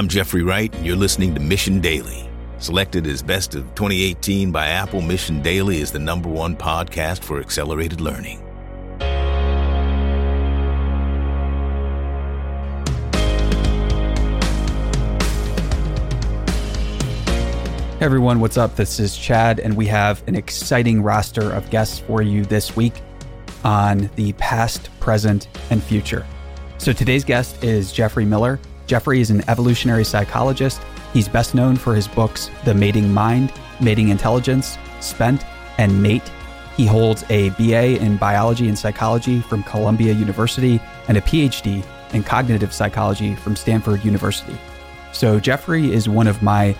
I'm Jeffrey Wright, and you're listening to Mission Daily. Selected as Best of 2018 by Apple, Mission Daily is the number one podcast for accelerated learning. Hey everyone, what's up? This is Chad, and we have an exciting roster of guests for you this week on the past, present, and future. So today's guest is Jeffrey Miller. Jeffrey is an evolutionary psychologist. He's best known for his books The Mating Mind, Mating Intelligence, Spent, and Mate. He holds a BA in biology and psychology from Columbia University and a PhD in cognitive psychology from Stanford University. So Jeffrey is one of my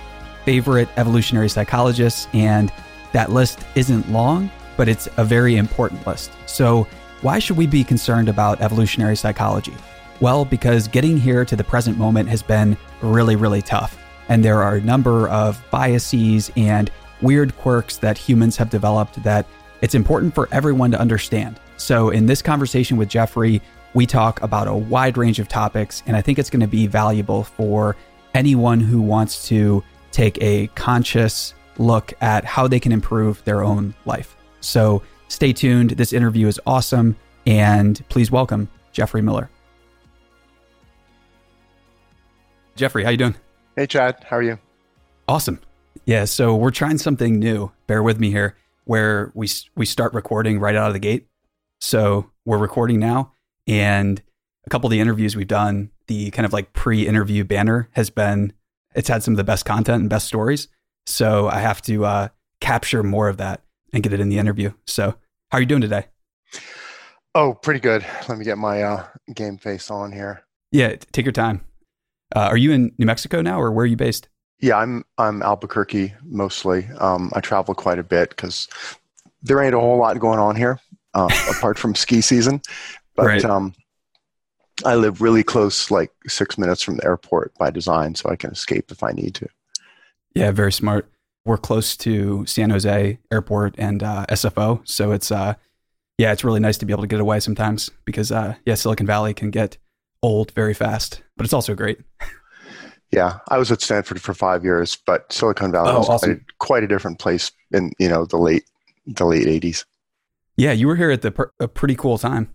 favorite evolutionary psychologists, and that list isn't long, but it's a very important list. So, why should we be concerned about evolutionary psychology? Well, because getting here to the present moment has been really, really tough. And there are a number of biases and weird quirks that humans have developed that it's important for everyone to understand. So, in this conversation with Jeffrey, we talk about a wide range of topics, and I think it's going to be valuable for anyone who wants to take a conscious look at how they can improve their own life. So stay tuned. This interview is awesome. And please welcome Jeffrey Miller. Jeffrey, how you doing? Hey, Chad. How are you? Awesome. Yeah. So we're trying something new. Bear with me here, where we we start recording right out of the gate. So we're recording now, and a couple of the interviews we've done, the kind of like pre-interview banner has been it's had some of the best content and best stories. So I have to uh, capture more of that and get it in the interview. So how are you doing today? Oh, pretty good. Let me get my uh, game face on here. Yeah, take your time. Uh, are you in New Mexico now, or where are you based? Yeah, I'm I'm Albuquerque mostly. Um, I travel quite a bit because there ain't a whole lot going on here uh, apart from ski season. But right. um, I live really close, like six minutes from the airport by design, so I can escape if I need to. Yeah, very smart. We're close to San Jose Airport and uh, SFO, so it's uh, yeah, it's really nice to be able to get away sometimes because uh, yeah, Silicon Valley can get old very fast, but it's also great. Yeah, I was at Stanford for five years, but Silicon Valley oh, was awesome. quite, quite, a different place in you know the late the late eighties. Yeah, you were here at the pr- a pretty cool time.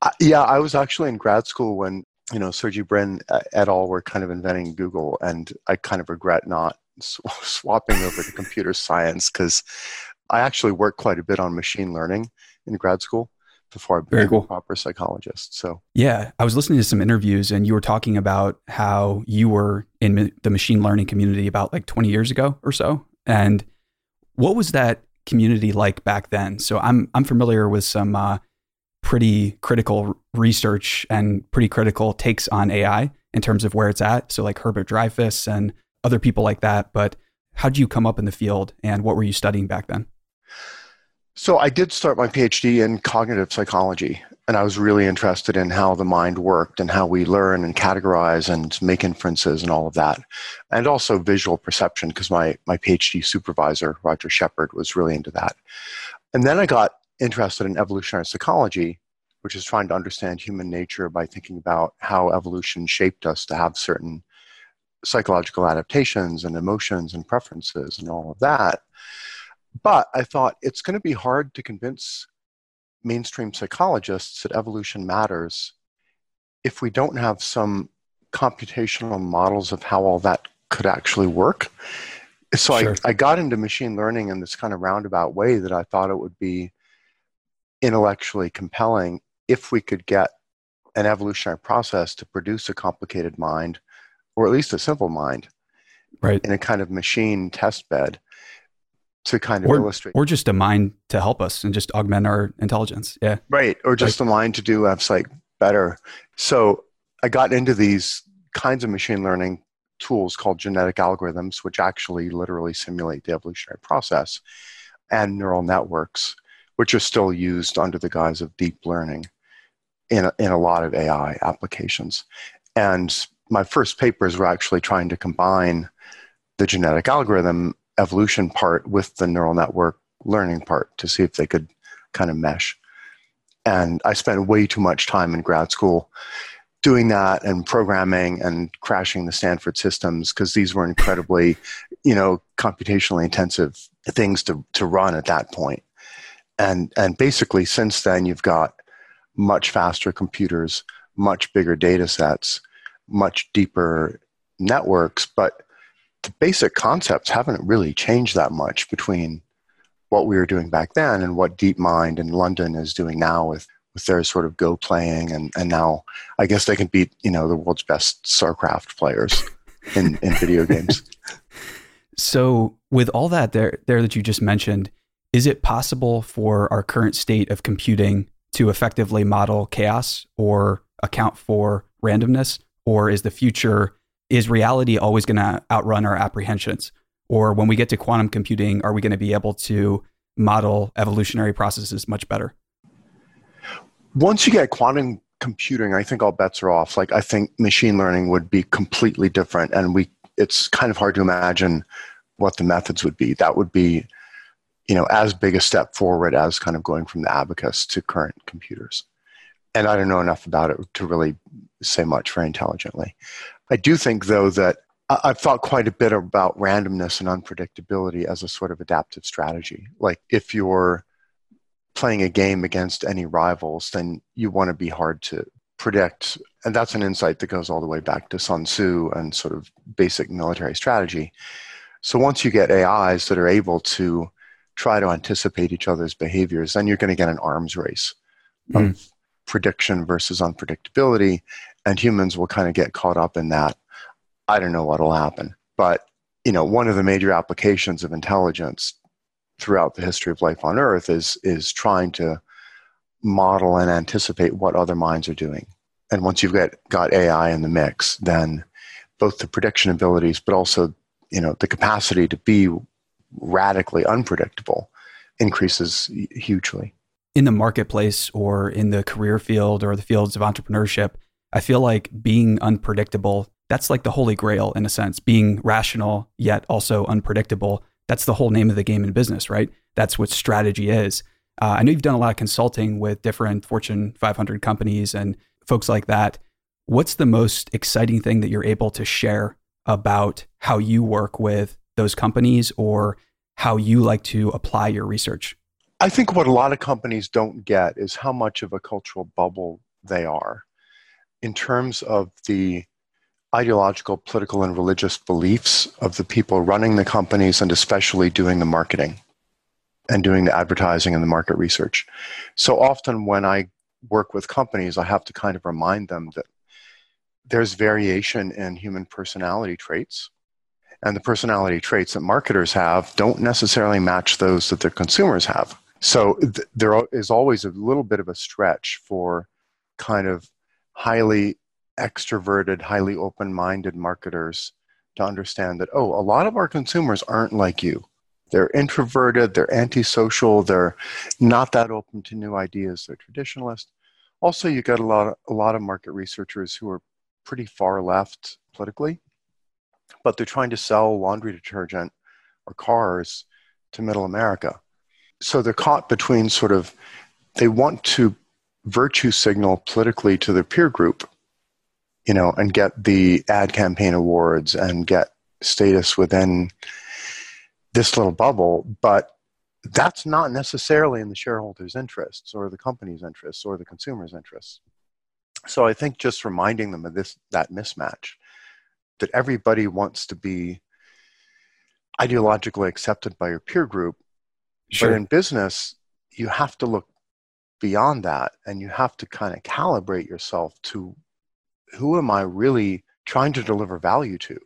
Uh, yeah, I was actually in grad school when you know Sergey Brin uh, et al. were kind of inventing Google, and I kind of regret not sw- swapping over to computer science because I actually worked quite a bit on machine learning in grad school before I became cool. a proper psychologist. So yeah, I was listening to some interviews, and you were talking about how you were in the machine learning community about like 20 years ago or so, and what was that community like back then? So I'm I'm familiar with some. Uh, pretty critical research and pretty critical takes on AI in terms of where it's at. So, like Hubert Dreyfus and other people like that. But how did you come up in the field and what were you studying back then? So, I did start my PhD in cognitive psychology, and I was really interested in how the mind worked and how we learn and categorize and make inferences and all of that. And also visual perception, because my, my PhD supervisor, Roger Shepard, was really into that. And then I got interested in evolutionary psychology, which is trying to understand human nature by thinking about how evolution shaped us to have certain psychological adaptations and emotions and preferences and all of that. But I thought it's going to be hard to convince mainstream psychologists that evolution matters if we don't have some computational models of how all that could actually work. So sure. I, I got into machine learning in this kind of roundabout way that I thought it would be intellectually compelling if we could get an evolutionary process to produce a complicated mind or at least a simple mind right in a kind of machine test bed to kind of or, illustrate. or just a mind to help us and just augment our intelligence. Yeah. Right. Or just like, a mind to do like better. So i got into these kinds of machine learning tools called genetic algorithms which actually literally simulate the evolutionary process and neural networks which are still used under the guise of deep learning in a, in a lot of AI applications. And my first papers were actually trying to combine the genetic algorithm evolution part with the neural network learning part to see if they could kind of mesh. And I spent way too much time in grad school doing that and programming and crashing the Stanford systems because these were incredibly, you know, computationally intensive things to, to run at that point. And and basically since then you've got much faster computers, much bigger data sets, much deeper networks, but the basic concepts haven't really changed that much between what we were doing back then and what DeepMind in London is doing now with with their sort of Go playing and, and now I guess they can beat, you know, the world's best StarCraft players in, in video games. So with all that there there that you just mentioned, is it possible for our current state of computing to effectively model chaos or account for randomness? Or is the future is reality always going to outrun our apprehensions? Or when we get to quantum computing, are we going to be able to model evolutionary processes much better? once you get quantum computing, I think all bets are off. Like I think machine learning would be completely different, and we it's kind of hard to imagine what the methods would be. That would be, you know, as big a step forward as kind of going from the abacus to current computers. And I don't know enough about it to really say much very intelligently. I do think, though, that I've thought quite a bit about randomness and unpredictability as a sort of adaptive strategy. Like if you're playing a game against any rivals, then you want to be hard to predict. And that's an insight that goes all the way back to Sun Tzu and sort of basic military strategy. So once you get AIs that are able to try to anticipate each other's behaviors, then you're going to get an arms race of mm. prediction versus unpredictability. And humans will kind of get caught up in that. I don't know what'll happen. But you know, one of the major applications of intelligence throughout the history of life on Earth is is trying to model and anticipate what other minds are doing. And once you've got, got AI in the mix, then both the prediction abilities, but also you know the capacity to be radically unpredictable increases hugely. In the marketplace or in the career field or the fields of entrepreneurship, I feel like being unpredictable, that's like the holy grail in a sense, being rational yet also unpredictable that's the whole name of the game in business, right? That's what strategy is. Uh, I know you've done a lot of consulting with different Fortune 500 companies and folks like that. What's the most exciting thing that you're able to share about how you work with those companies or how you like to apply your research? I think what a lot of companies don't get is how much of a cultural bubble they are in terms of the ideological, political, and religious beliefs of the people running the companies and especially doing the marketing and doing the advertising and the market research. So often when I work with companies, I have to kind of remind them that there's variation in human personality traits. And the personality traits that marketers have don't necessarily match those that their consumers have. So th- there is always a little bit of a stretch for kind of highly extroverted, highly open minded marketers to understand that, oh, a lot of our consumers aren't like you. They're introverted, they're antisocial, they're not that open to new ideas, they're traditionalist. Also, you get a lot of, a lot of market researchers who are pretty far left politically, but they're trying to sell laundry detergent or cars to middle America. So they're caught between sort of, they want to virtue signal politically to their peer group you know, and get the ad campaign awards and get status within this little bubble, but that's not necessarily in the shareholders' interests or the company's interests or the consumer's interests. So I think just reminding them of this that mismatch that everybody wants to be ideologically accepted by your peer group, sure. but in business you have to look beyond that and you have to kind of calibrate yourself to who am I really trying to deliver value to?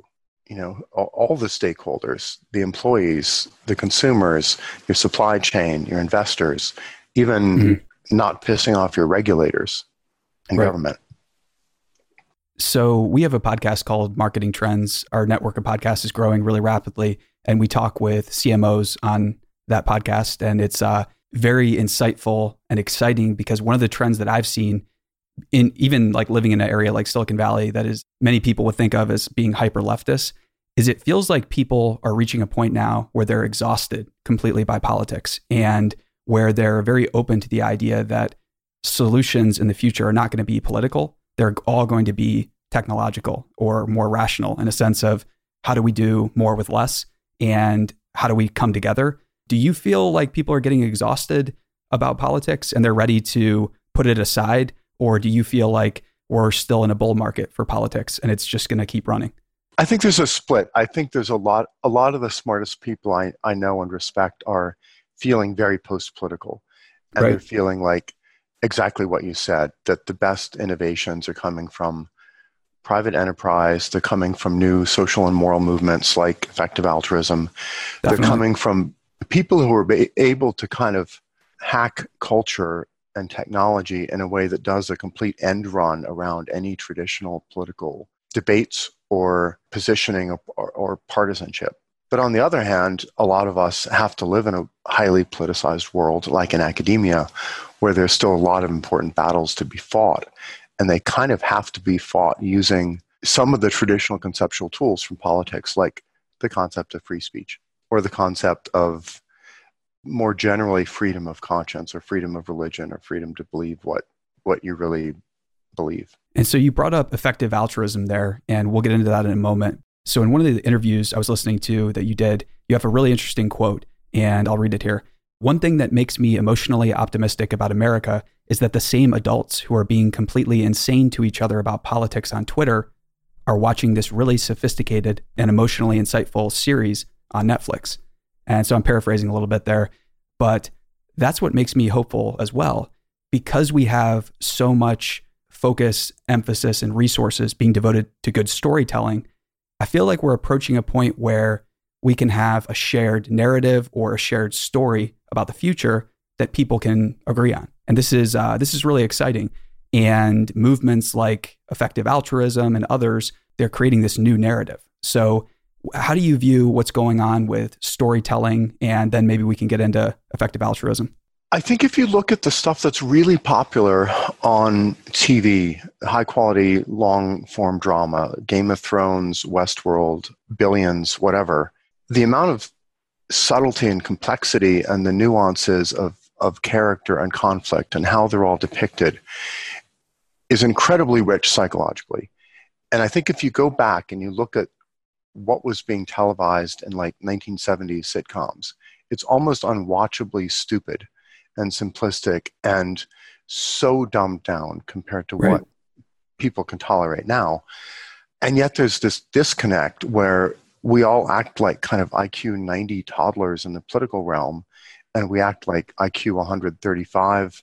You know, all, all the stakeholders, the employees, the consumers, your supply chain, your investors, even mm-hmm. not pissing off your regulators and right. government. So, we have a podcast called Marketing Trends. Our network of podcasts is growing really rapidly, and we talk with CMOs on that podcast. And it's uh, very insightful and exciting because one of the trends that I've seen in even like living in an area like Silicon Valley that is many people would think of as being hyper leftist is it feels like people are reaching a point now where they're exhausted completely by politics and where they're very open to the idea that solutions in the future are not going to be political they're all going to be technological or more rational in a sense of how do we do more with less and how do we come together? Do you feel like people are getting exhausted about politics and they're ready to put it aside? Or do you feel like we're still in a bull market for politics and it's just going to keep running? I think there's a split. I think there's a lot a lot of the smartest people I, I know and respect are feeling very post political. And right. they're feeling like exactly what you said, that the best innovations are coming from private enterprise, they're coming from new social and moral movements like effective altruism. Definitely. They're coming from people who are able to kind of hack culture and technology in a way that does a complete end run around any traditional political debates or positioning or, or, or, partisanship. But on the other hand, a lot of us have to live in a highly politicized world, like in academia, where there's still a lot of important battles to be fought. And they kind of have to be fought using some of the traditional conceptual tools from politics, like the concept of free speech or the concept of more generally freedom of conscience or freedom of religion or freedom to believe what what you really believe. And so you brought up effective altruism there, and we'll get into that in a moment. So in one of the interviews I was listening to that you did, you have a really interesting quote, and I'll read it here. One thing that makes me emotionally optimistic about America is that the same adults who are being completely insane to each other about politics on Twitter are watching this really sophisticated and emotionally insightful series on Netflix. And so I'm paraphrasing a little bit there, but that's what makes me hopeful as well. Because we have so much focus, emphasis, and resources being devoted to good storytelling, I feel like we're approaching a point where we can have a shared narrative or a shared story about the future that people can agree on. And this is uh, this is really exciting. And movements like effective altruism and others, they're creating this new narrative. So how do you view what's going on with storytelling? And then maybe we can get into effective altruism. I think if you look at the stuff that's really popular on TV, high quality, long form drama, Game of Thrones, Westworld, Billions, whatever, the amount of subtlety and complexity and the nuances of, of character and conflict and how they're all depicted is incredibly rich psychologically. And I think if you go back and you look at what was being televised in like 1970s sitcoms. It's almost unwatchably stupid and simplistic and so dumbed down compared to right. what people can tolerate now. And yet there's this disconnect where we all act like kind of IQ 90 toddlers in the political realm, and we act like IQ 135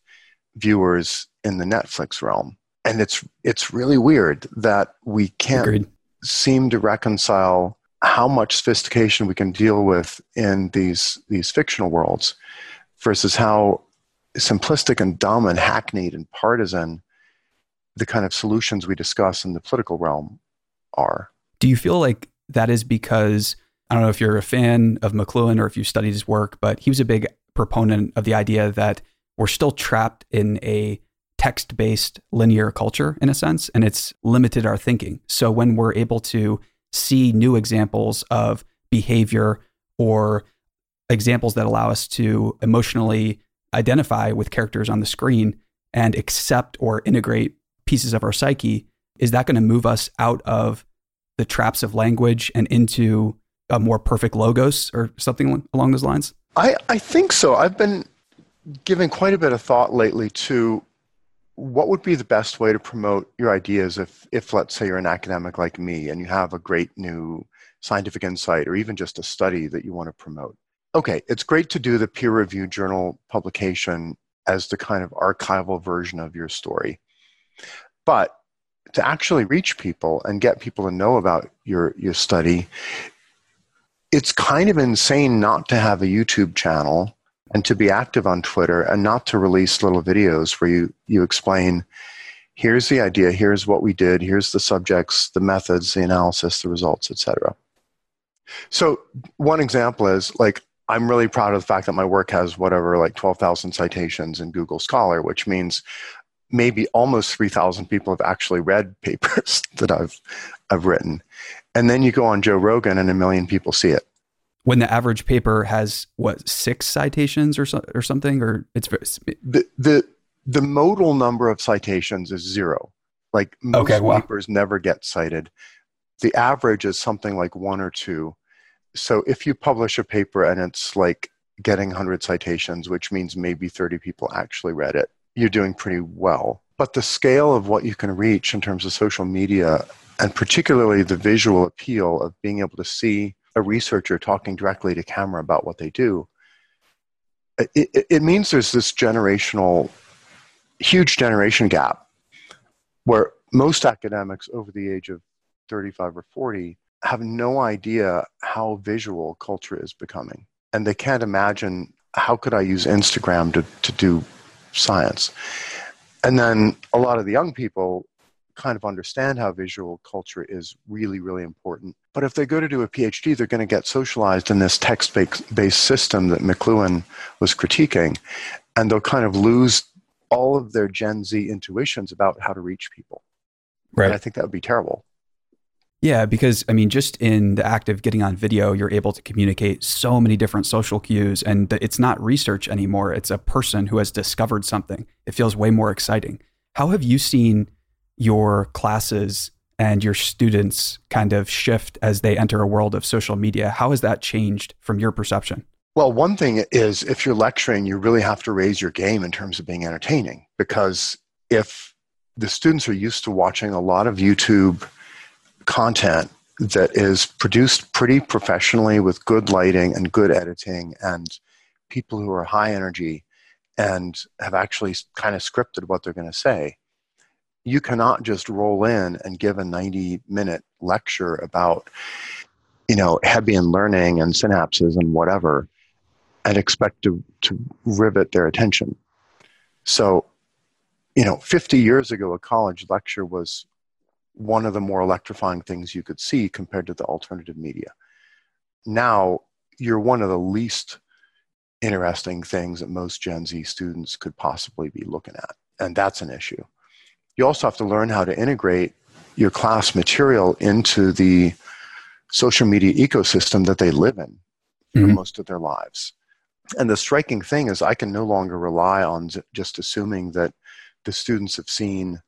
viewers in the Netflix realm. And it's it's really weird that we can't Agreed seem to reconcile how much sophistication we can deal with in these these fictional worlds versus how simplistic and dumb and hackneyed and partisan the kind of solutions we discuss in the political realm are. Do you feel like that is because I don't know if you're a fan of McLuhan or if you studied his work, but he was a big proponent of the idea that we're still trapped in a text based linear culture in a sense, and it's limited our thinking. So when we're able to see new examples of behavior or examples that allow us to emotionally identify with characters on the screen and accept or integrate pieces of our psyche, is that going to move us out of the traps of language and into a more perfect logos or something along those lines? I, I think so. I've been giving quite a bit of thought lately to what would be the best way to promote your ideas if, if let's say you're an academic like me and you have a great new scientific insight or even just a study that you want to promote? Okay it's great to do the peer reviewed journal publication as the kind of archival version of your story. But to actually reach people and get people to know about your your study it's kind of insane not to have a youtube channel and to be active on Twitter and not to release little videos where you, you explain here's the idea, here's what we did, here's the subjects, the methods, the analysis, the results, etc. So one example is like I'm really proud of the fact that my work has whatever like 12,000 citations in Google Scholar, which means maybe almost 3,000 people have actually read papers that I've I've written. And then you go on Joe Rogan and a million people see it when the average paper has what six citations or so, or something or it's the the the modal number of citations is zero Like most okay, papers never get cited. The average is something like one or two. So if you publish a paper and it's like getting 100 citations, which means maybe 30 people actually read it, you're doing pretty well. But the scale of what you can reach in terms of social media, and particularly the visual appeal of being able to see a researcher talking directly to camera about what they do, it, it, it means there's this generational, huge generation gap where most academics over the age of 35 or 40 have no idea how visual culture is becoming. And they can't imagine how could I use Instagram to, to do science. And then a lot of the young people kind of understand how visual culture is really, really important. But if they go to do a PhD, they're going to get socialized in this text based system that McLuhan was critiquing, and they'll kind of lose all of their Gen Z intuitions about how to reach people. Right. And I think that would be terrible. Yeah, because I mean, just in the act of getting on video, you're able to communicate so many different social cues, and it's not research anymore. It's a person who has discovered something. It feels way more exciting. How have you seen your classes and your students kind of shift as they enter a world of social media? How has that changed from your perception? Well, one thing is if you're lecturing, you really have to raise your game in terms of being entertaining because if the students are used to watching a lot of YouTube content that is produced pretty professionally with good lighting and good editing and people who are high energy and have actually kind of scripted what they're going to say you cannot just roll in and give a 90 minute lecture about you know hebbian learning and synapses and whatever and expect to, to rivet their attention. So you know 50 years ago a college lecture was one of the more electrifying things you could see compared to the alternative media. Now you're one of the least interesting things that most gen z students could possibly be looking at and that's an issue you also have to learn how to integrate your class material into the social media ecosystem that they live in for mm-hmm. most of their lives. And the striking thing is, I can no longer rely on just assuming that the students have seen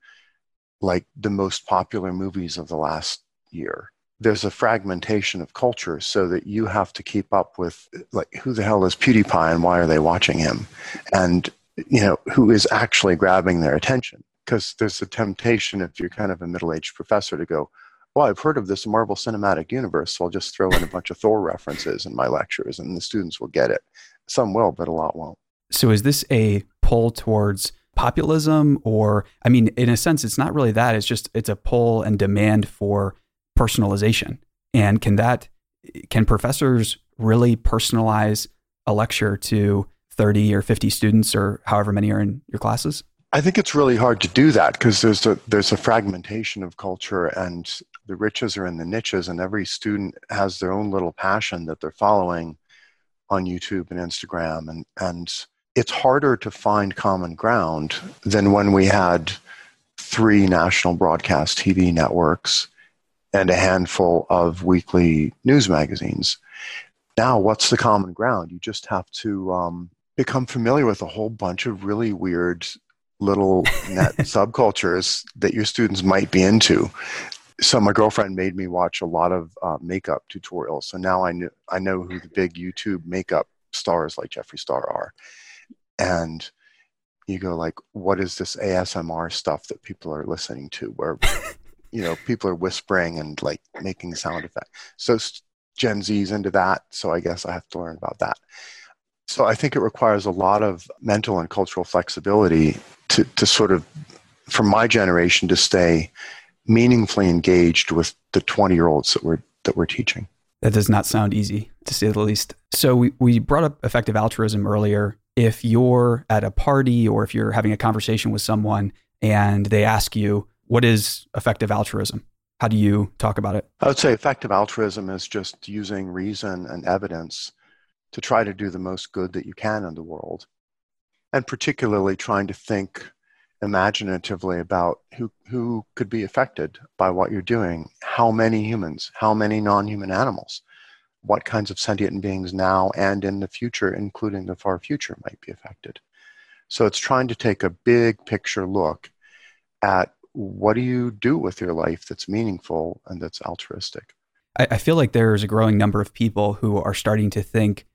like the most popular movies of the last year. There's a fragmentation of culture so that you have to keep up with like who the hell is PewDiePie and why are they watching him? And you know, who is actually grabbing their attention because there's a temptation if you're kind of a middle-aged professor to go well i've heard of this marvel cinematic universe so i'll just throw in a bunch of thor references in my lectures and the students will get it. Some will but a lot won't. So is this a pull towards populism or i mean in a sense it's not really that it's just it's a pull and demand for personalization. And can that can professors really personalize a lecture to 30 or 50 students or however many are in your classes I think it's really hard to do that because there's a there's a fragmentation of culture and the riches are in the niches and every student has their own little passion that they're following on YouTube and Instagram and and it's harder to find common ground than when we had three national broadcast TV networks and a handful of weekly news magazines. Now, what's the common ground? You just have to um, become familiar with a whole bunch of really weird little net subcultures that your students might be into. So my girlfriend made me watch a lot of uh, makeup tutorials. So now I know I know who the big YouTube makeup stars like Jeffree Star are, and you go like, what is this ASMR stuff that people are listening to? Where you know people are whispering and like making sound effects. So Gen Z's into that. So I guess I have to learn about that. So I think it requires a lot of mental and cultural flexibility to, to sort of, for my generation, to stay meaningfully engaged with the 20 year olds that we're, that we're teaching. That does not sound easy, to say the least. So we, we brought up effective altruism earlier. If you're at a party or if you're having a conversation with someone and they ask you, what is effective altruism? How do you talk about it? I would say effective altruism is just using reason and evidence to try to do the most good that you can in the world. And particularly trying to think imaginatively about who, who could be affected by what you're doing. How many humans? How many non human animals? What kinds of sentient beings now and in the future, including the far future, might be affected? So it's trying to take a big picture look at what do you do with your life that's meaningful and that's altruistic? I, I feel like there's a growing number of people who are starting to think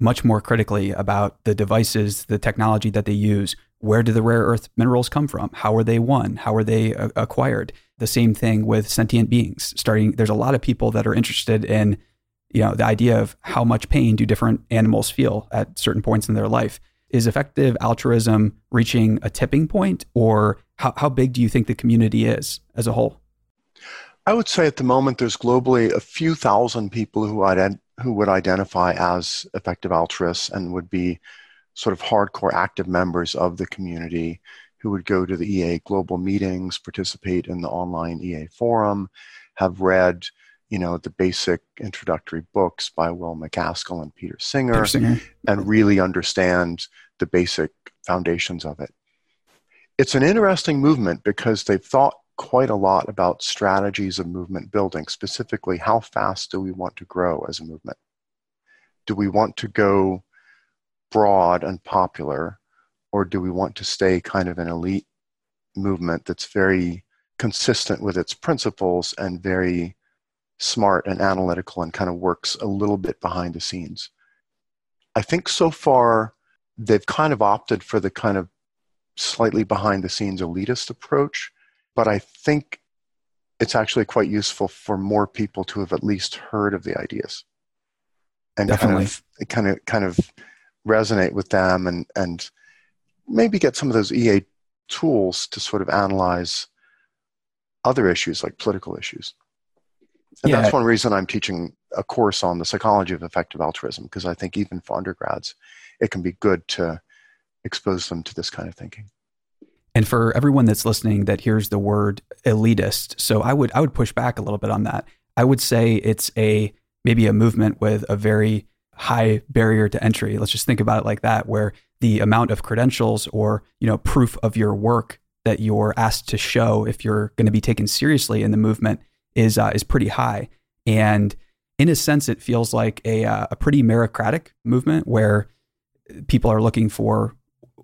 much more critically about the devices, the technology that they use. Where do the rare earth minerals come from? How are they won? How are they uh, acquired? The same thing with sentient beings. Starting, there's a lot of people that are interested in, you know, the idea of how much pain do different animals feel at certain points in their life. Is effective altruism reaching a tipping point, or how, how big do you think the community is as a whole? I would say at the moment there's globally a few thousand people who ident- who would identify as effective altruists and would be sort of hardcore active members of the community who would go to the EA global meetings, participate in the online EA forum, have read, you know, the basic introductory books by Will MacAskill and Peter Singer, Peter Singer. and really understand the basic foundations of it. It's an interesting movement because they've thought quite a lot about strategies of movement building, specifically, how fast do we want to grow as a movement? Do we want to go broad and popular, or do we want to stay kind of an elite movement that's very consistent with its principles and very smart and analytical and kind of works a little bit behind the scenes? I think so far they've kind of opted for the kind of slightly behind the scenes elitist approach but I think it's actually quite useful for more people to have at least heard of the ideas and Definitely. kind of kind of kind of resonate with them and and maybe get some of those EA tools to sort of analyze other issues like political issues. And Yeah. that's one reason I'm teaching a course on the psychology of effective altruism because I think even for undergrads, it can be good to expose them to this kind of thinking. And for everyone that's listening that hears the word elitist, so I would I would push back a little bit on that. I would say it's a maybe a movement with a very high barrier to entry. Let's just think about it like that, where the amount of credentials or you know proof of your work that you're asked to show if you're going to be taken seriously in the movement is uh, is pretty high. And in a sense, it feels like a uh, a pretty meritocratic movement where people are looking for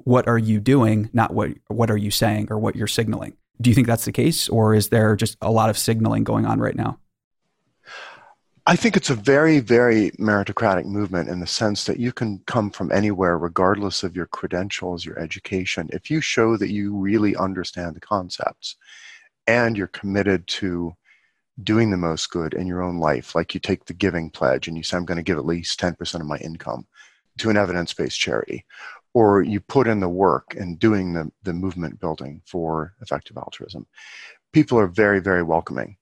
what are you doing, not what what are you saying or what you're signaling. Do you think that's the case, or is there just a lot of signaling going on right now? I think it's a very, very meritocratic movement in the sense that you can come from anywhere, regardless of your credentials, your education. If you show that you really understand the concepts and you're committed to doing the most good in your own life, like you take the giving pledge and you say, I'm going to give at least 10% of my income to an evidence based charity, or you put in the work in doing the, the movement building for effective altruism, people are very, very welcoming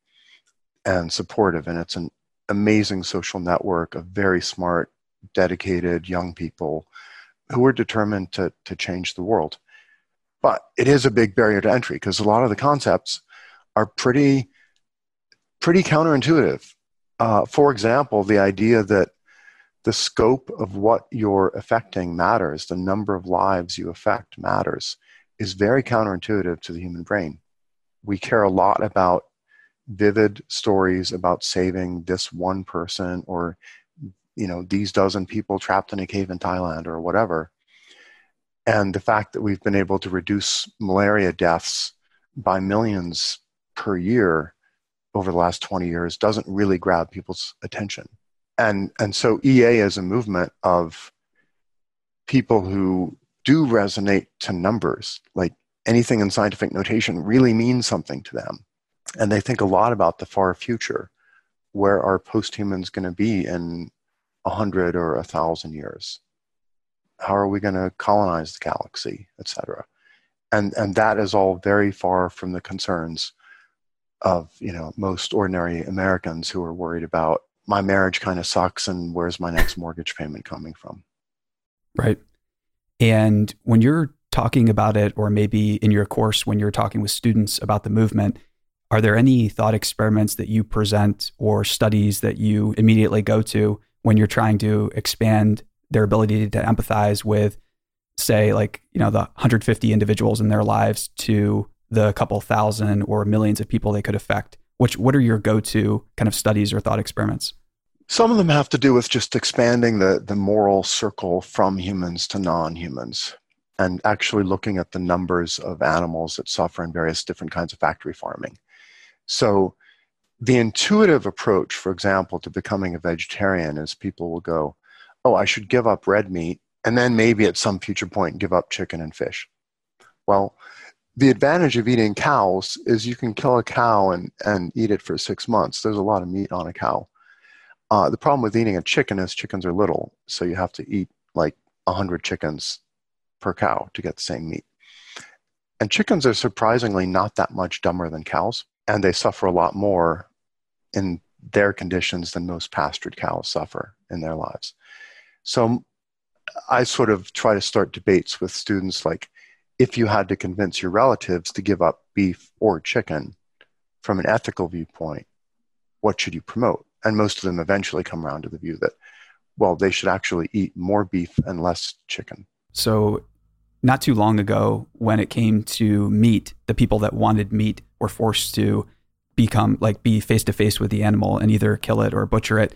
and supportive. And it's an amazing social network of very smart, dedicated young people who are determined to, to change the world. But it is a big barrier to entry because a lot of the concepts are pretty, pretty counterintuitive. Uh, for example, the idea that the scope of what you're affecting matters, the number of lives you affect matters, is very counterintuitive to the human brain. We care a lot about vivid stories about saving this one person or you know these dozen people trapped in a cave in Thailand or whatever and the fact that we've been able to reduce malaria deaths by millions per year over the last 20 years doesn't really grab people's attention and and so EA is a movement of people who do resonate to numbers like anything in scientific notation really means something to them. And they think a lot about the far future where are posthumans going to be in a hundred or a thousand years? How are we going to colonize the galaxy etc and and that is all very far from the concerns of you know most ordinary americans who are worried about my marriage kind of sucks and where's my next mortgage payment coming from Right. And when you're talking about it, or maybe in your course, when you're talking with students about the movement, are there any thought experiments that you present or studies that you immediately go to when you're trying to expand their ability to empathize with, say, like, you know, the 150 individuals in their lives to the couple thousand or millions of people they could affect? Which, what are your go to kind of studies or thought experiments? Some of them have to do with just expanding the, the moral circle from humans to non humans. and actually looking at the numbers of animals that suffer in various different kinds of factory farming. So, the intuitive approach, for example, to becoming a vegetarian is people will go, Oh, I should give up red meat, and then maybe at some future point give up chicken and fish. Well, the advantage of eating cows is you can kill a cow and, and eat it for six months. There's a lot of meat on a cow. Uh, the problem with eating a chicken is chickens are little, so you have to eat like 100 chickens per cow to get the same meat. And chickens are surprisingly not that much dumber than cows, and they suffer a lot more in their conditions than most pastured cows suffer in their lives. So I sort of try to start debates with students like, if you had to convince your relatives to give up beef or chicken from an ethical viewpoint, what should you promote? And most of them eventually come around to the view that, well, they should actually eat more beef and less chicken. So, not too long ago, when it came to meat, the people that wanted meat were forced to become like be face to face with the animal and either kill it or butcher it.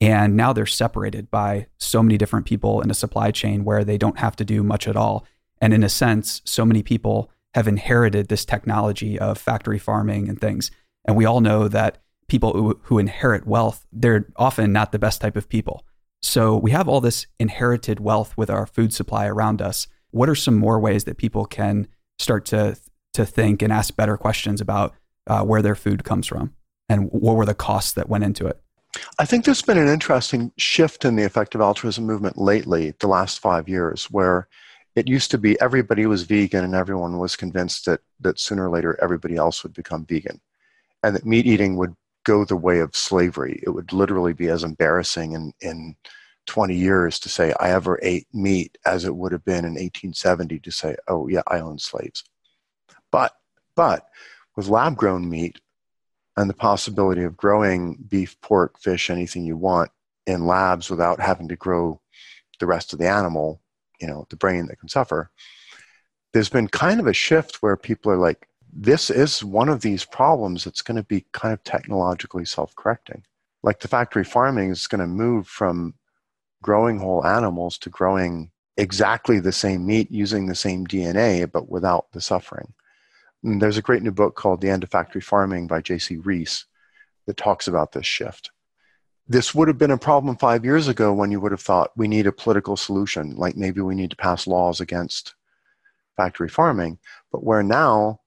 And now they're separated by so many different people in a supply chain where they don't have to do much at all. And in a sense, so many people have inherited this technology of factory farming and things. And we all know that people who, who inherit wealth, they're often not the best type of people. So we have all this inherited wealth with our food supply around us. What are some more ways that people can start to to think and ask better questions about uh, where their food comes from and what were the costs that went into it? I think there's been an interesting shift in the effective altruism movement lately, the last five years, where it used to be everybody was vegan and everyone was convinced that that sooner or later everybody else would become vegan. And that meat eating would go the way of slavery. It would literally be as embarrassing in in 20 years to say i ever ate meat as it would have been in 1870 to say oh yeah i own slaves. But but with lab grown meat and the possibility of growing beef pork fish anything you want in labs without having to grow the rest of the animal you know the brain that can suffer there's been kind of a shift where people are like this is one of these problems that's going to be kind of technologically self-correcting. Like the factory farming is going to move from growing whole animals to growing exactly the same meat using the same dna but without the suffering. And there's a great new book called the end of factory farming by Jacy Reese that talks about this shift this would have been a problem five years ago when you would have thought we need a political solution, like maybe we need to pass laws against factory farming. But where now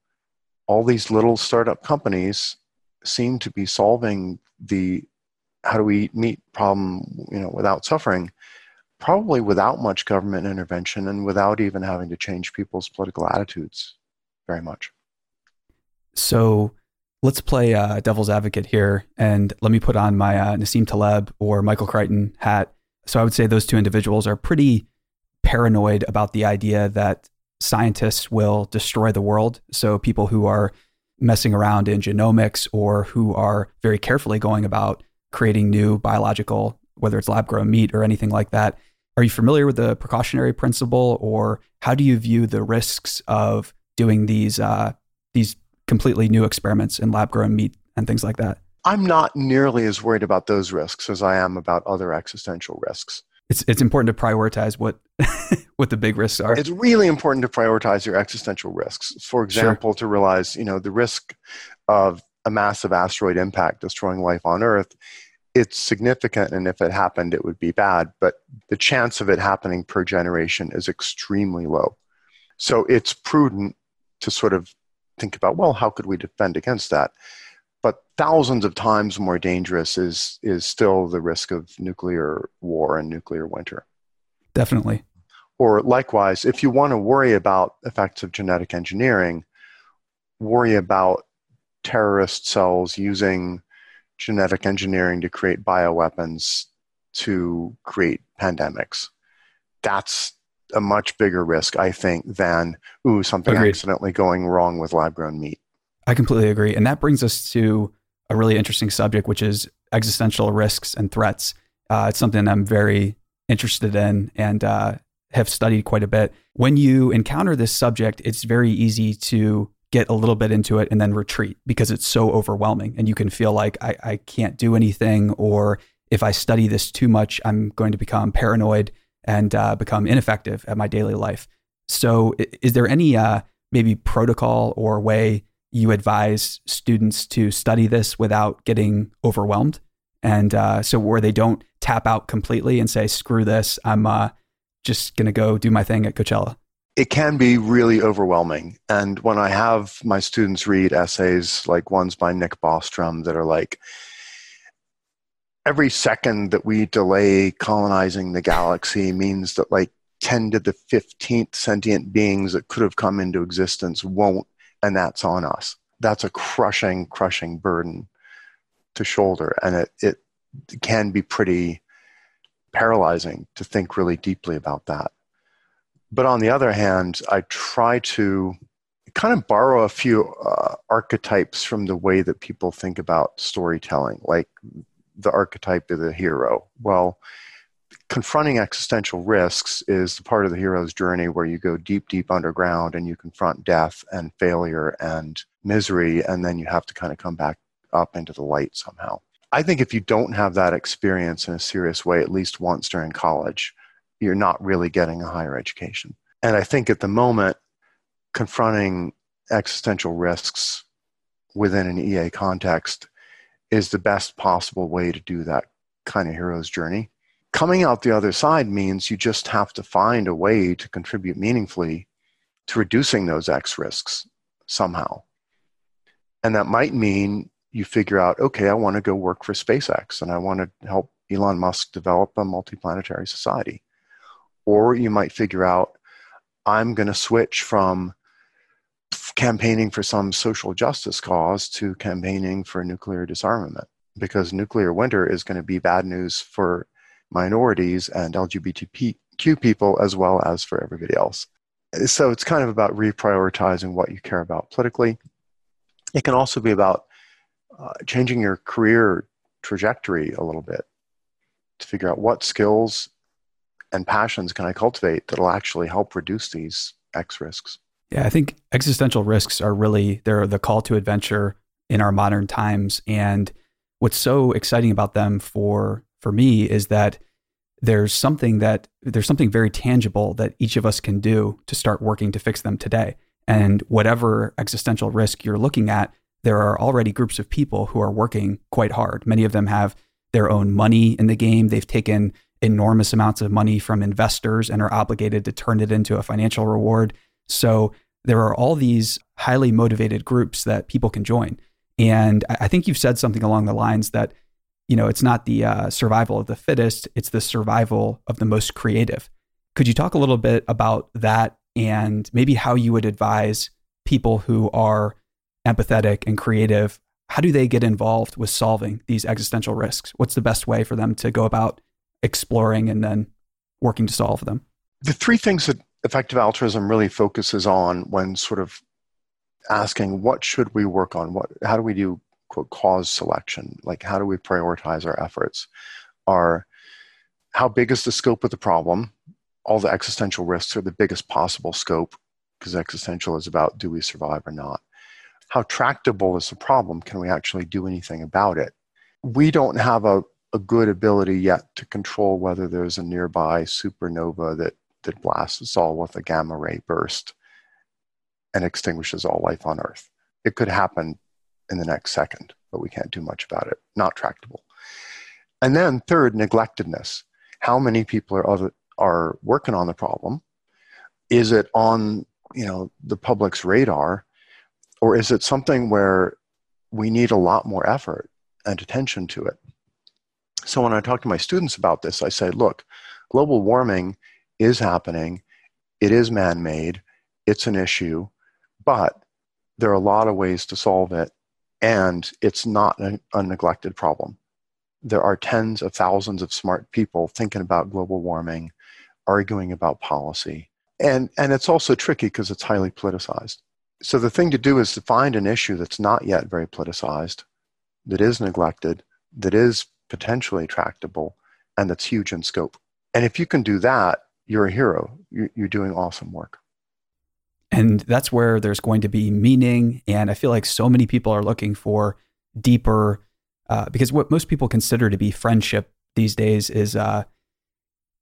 all these little startup companies seem to be solving the how do we eat meat problem, you know, without suffering, probably without much government intervention and without even having to change people's political attitudes very much. So let's play uh, devil's advocate here and let me put on my uh, Nassim Taleb or Michael Crichton hat. So I would say those two individuals are pretty paranoid about the idea that scientists will destroy the world. So people who are messing around in genomics or who are very carefully going about creating new biological, whether it's lab grown meat or anything like that. Are you familiar with the precautionary principle, or how do you view the risks of doing these uh, these completely new experiments in lab grown meat and things like that. I'm not nearly as worried about those risks as I am about other existential risks. It's it's important to prioritize what what the big risks are. It's really important to prioritize your existential risks. For example, sure. to realize, you know, the risk of a massive asteroid impact destroying life on Earth, it's significant and if it happened it would be bad, but the chance of it happening per generation is extremely low. So it's prudent to sort of think about well how could we defend against that? But thousands of times more dangerous is is still the risk of nuclear war and nuclear winter. Definitely. Or likewise if you want to worry about effects of genetic engineering worry about terrorist cells using genetic engineering to create bioweapons to create pandemics. That's a much bigger risk, I think, than ooh something Agreed. accidentally going wrong with lab grown meat. I completely agree, and that brings us to a really interesting subject, which is existential risks and threats. Uh, it's something I'm very interested in and uh, have studied quite a bit. When you encounter this subject, it's very easy to get a little bit into it and then retreat because it's so overwhelming, and you can feel like I, I can't do anything, or if I study this too much, I'm going to become paranoid and uh, become ineffective at my daily life. So, is there any uh, maybe protocol or way you advise students to study this without getting overwhelmed? And uh, so, where they don't tap out completely and say, screw this, I'm uh, just going to go do my thing at Coachella? It can be really overwhelming. And when I have my students read essays like ones by Nick Bostrom that are like, every second that we delay colonizing the galaxy means that like 10 to the 15th sentient beings that could have come into existence won't, and that's on us. That's a crushing, crushing burden to shoulder. And it, it can be pretty paralyzing to think really deeply about that. But on the other hand, I try to kind of borrow a few uh, archetypes from the way that people think about storytelling, like the archetype of the hero. Well, confronting existential risks is the part of the hero's journey where you go deep, deep underground and you confront death and failure and misery, and then you have to kind of come back up into the light somehow. I think if you don't have that experience in a serious way, at least once during college, you're not really getting a higher education. And I think at the moment, confronting existential risks within an EA context is the best possible way to do that kind of hero's journey. Coming out the other side means you just have to find a way to contribute meaningfully to reducing those X risks somehow. And that might mean you figure out, okay, I want to go work for SpaceX and I want to help Elon Musk develop a multiplanetary society. Or you might figure out, I'm going to switch from campaigning for some social justice cause to campaigning for nuclear disarmament because nuclear winter is going to be bad news for minorities and LGBTQ people as well as for everybody else. So it's kind of about reprioritizing what you care about politically. It can also be about uh, changing your career trajectory a little bit to figure out what skills and passions can I cultivate that'll actually help reduce these X risks. Yeah, I think existential risks are really they're the call to adventure in our modern times and what's so exciting about them for for me is that there's something that there's something very tangible that each of us can do to start working to fix them today. And whatever existential risk you're looking at, there are already groups of people who are working quite hard. Many of them have their own money in the game. They've taken enormous amounts of money from investors and are obligated to turn it into a financial reward. So there are all these highly motivated groups that people can join. And I think you've said something along the lines that, you know, it's not the uh, survival of the fittest, it's the survival of the most creative. Could you talk a little bit about that and maybe how you would advise people who are empathetic and creative, how do they get involved with solving these existential risks? What's the best way for them to go about exploring and then working to solve them? The three things that effective altruism really focuses on when sort of asking what should we work on? What how do we do quote cause selection? Like how do we prioritize our efforts? Are how big is the scope of the problem? All the existential risks are the biggest possible scope because existential is about do we survive or not how tractable is the problem? Can we actually do anything about it? We don't have a, a good ability yet to control whether there's a nearby supernova that, that blasts us all with a gamma ray burst and extinguishes all life on Earth. It could happen in the next second, but we can't do much about it. Not tractable. And then, third, neglectedness. How many people are, other, are working on the problem? Is it on you know the public's radar? Or is it something where we need a lot more effort and attention to it? So when I talk to my students about this, I say, look, global warming is happening, it is man made, it's an issue, but there are a lot of ways to solve it, and it's not a, a neglected problem. There are tens of thousands of smart people thinking about global warming, arguing about policy. And, and it's also tricky because it's highly politicized so the thing to do is to find an issue that's not yet very politicized, that is neglected, that is potentially tractable, and that's huge in scope. And if you can do that, you're a hero. You're, doing awesome work. And that's where there's going to be meaning. And I feel like so many people are looking for deeper, uh, because what most people consider to be friendship these days is, uh,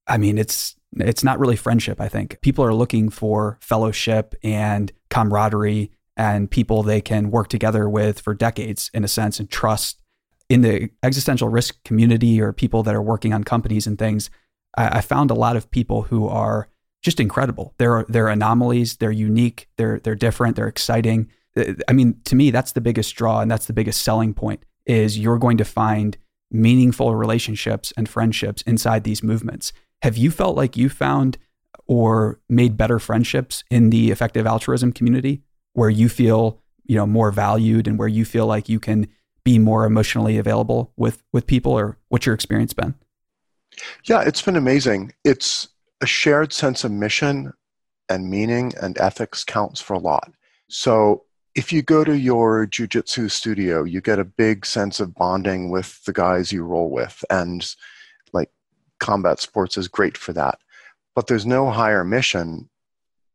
I mean, it's it's not really friendship, I think. People are looking for fellowship and camaraderie and people they can work together with for decades in a sense and trust in the existential risk community or people that are working on companies and things. I, I found a lot of people who are just incredible. They're they're anomalies. They're unique. They're they're different. They're exciting. Uh, I mean, to me, that's the biggest draw and that's the biggest selling point. Is you're going to find meaningful relationships and friendships inside these movements. Have you felt like you found or made better friendships in the effective altruism community where you feel, you know, more valued and where you feel like you can be more emotionally available with with people or what's your experience been? Yeah, it's been amazing. It's a shared sense of mission and meaning and ethics counts for a lot. So if you go to your jujitsu studio, you get a big sense of bonding with the guys you roll with. And like combat sports is great for that. But there's no higher mission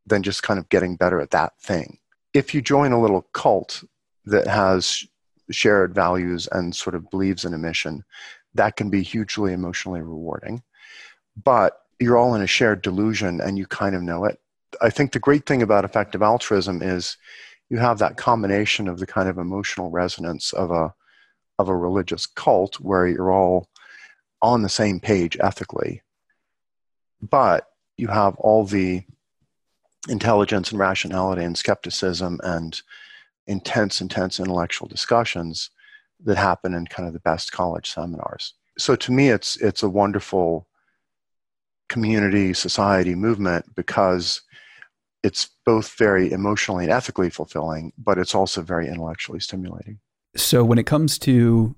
than just kind of getting better at that thing. If you join a little cult that has shared values and sort of believes in a mission, that can be hugely emotionally rewarding. But you're all in a shared delusion and you kind of know it. I think the great thing about effective altruism is you have that combination of the kind of emotional resonance of a of a religious cult where you're all on the same page ethically but you have all the intelligence and rationality and skepticism and intense intense intellectual discussions that happen in kind of the best college seminars so to me it's it's a wonderful community society movement because it's both very emotionally and ethically fulfilling, but it's also very intellectually stimulating. So, when it comes to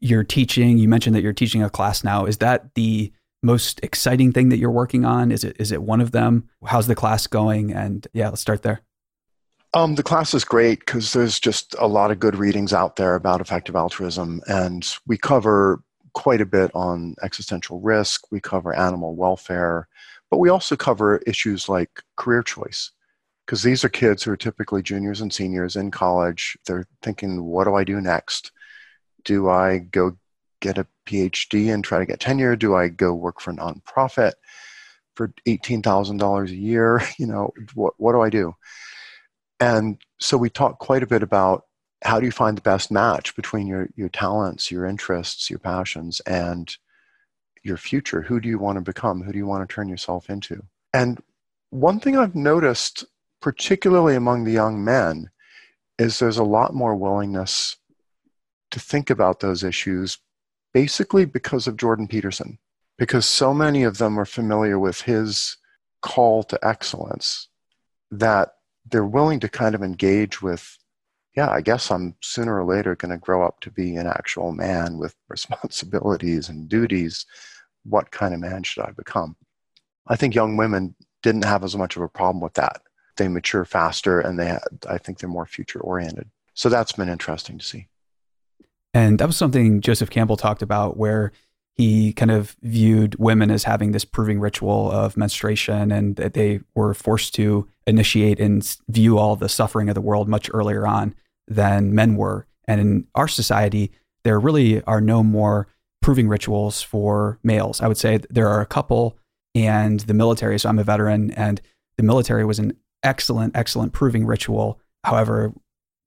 your teaching, you mentioned that you're teaching a class now. Is that the most exciting thing that you're working on? Is it is it one of them? How's the class going? And yeah, let's start there. Um, the class is great because there's just a lot of good readings out there about effective altruism, and we cover quite a bit on existential risk. We cover animal welfare. But we also cover issues like career choice, because these are kids who are typically juniors and seniors in college. They're thinking, what do I do next? Do I go get a PhD and try to get tenure? Do I go work for a nonprofit for $18,000 a year? You know, what, what do I do? And so we talk quite a bit about how do you find the best match between your, your talents, your interests, your passions, and your future. Who do you want to become? Who do you want to turn yourself into? And one thing I've noticed, particularly among the young men, is there's a lot more willingness to think about those issues basically because of Jordan Peterson, because so many of them are familiar with his call to excellence that they're willing to kind of engage with yeah, I guess I'm sooner or later going to grow up to be an actual man with responsibilities and duties. What kind of man should I become? I think young women didn't have as much of a problem with that. They mature faster and they, I think they're more future oriented. So that's been interesting to see. And that was something Joseph Campbell talked about where he kind of viewed women as having this proving ritual of menstruation and that they were forced to initiate and view all the suffering of the world much earlier on than men were. And in our society, there really are no more proving rituals for males. I would say there are a couple, and the military. So I'm a veteran, and the military was an excellent, excellent proving ritual. However,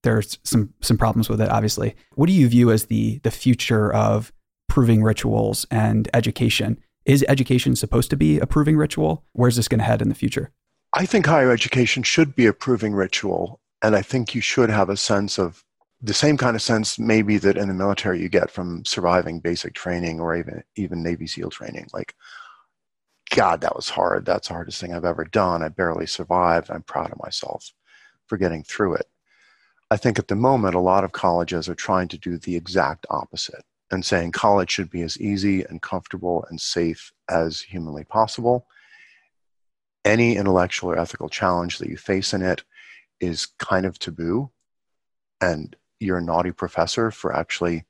there's some some problems with it. Obviously, what do you view as the the future of proving rituals and education? Is education supposed to be a proving ritual? Where's this going to head in the future? I think higher education should be a proving ritual. And I think you should have a sense of the same kind of sense maybe that in the military you get from surviving basic training or even even Navy SEAL training. Like, God, that was hard. That's the hardest thing I've ever done. I barely survived. I'm proud of myself for getting through it. I think at the moment, a lot of colleges are trying to do the exact opposite and saying college should be as easy and comfortable and safe as humanly possible. Any intellectual or ethical challenge that you face in it is kind of taboo and you're a naughty professor for actually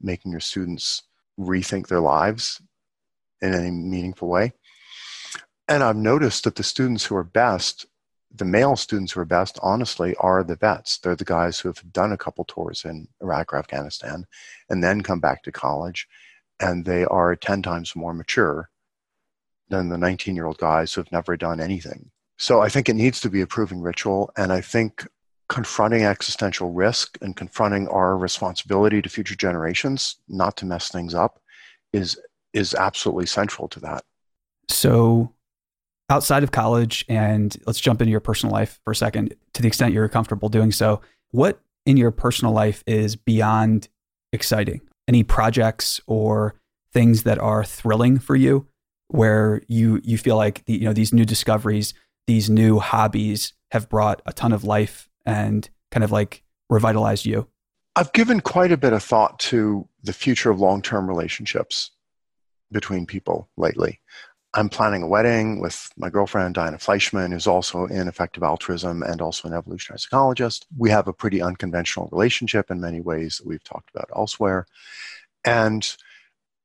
making your students rethink their lives in any meaningful way. And i've noticed that the students who are best the male students who are best honestly are the vets they're the guys who have done a couple tours in iraq or afghanistan and then come back to college and they are 10 times more mature than the 19 year old guys who have never done anything. So I think it needs to be a proving ritual. And I think confronting existential risk and confronting our responsibility to future generations not to mess things up is is absolutely central to that. So outside of college and let's jump into your personal life for a second to the extent you're comfortable doing so. What in your personal life is beyond exciting? Any projects or things that are thrilling for you where you you feel like the, you know these new discoveries these new hobbies have brought a ton of life and kind of like revitalized you? I've given quite a bit of thought to the future of long-term relationships between people lately I'm planning a wedding with my girlfriend, Diana Fleischman, who's also in effective altruism and also an evolutionary psychologist. We have a pretty unconventional relationship in many ways that we've talked about elsewhere. And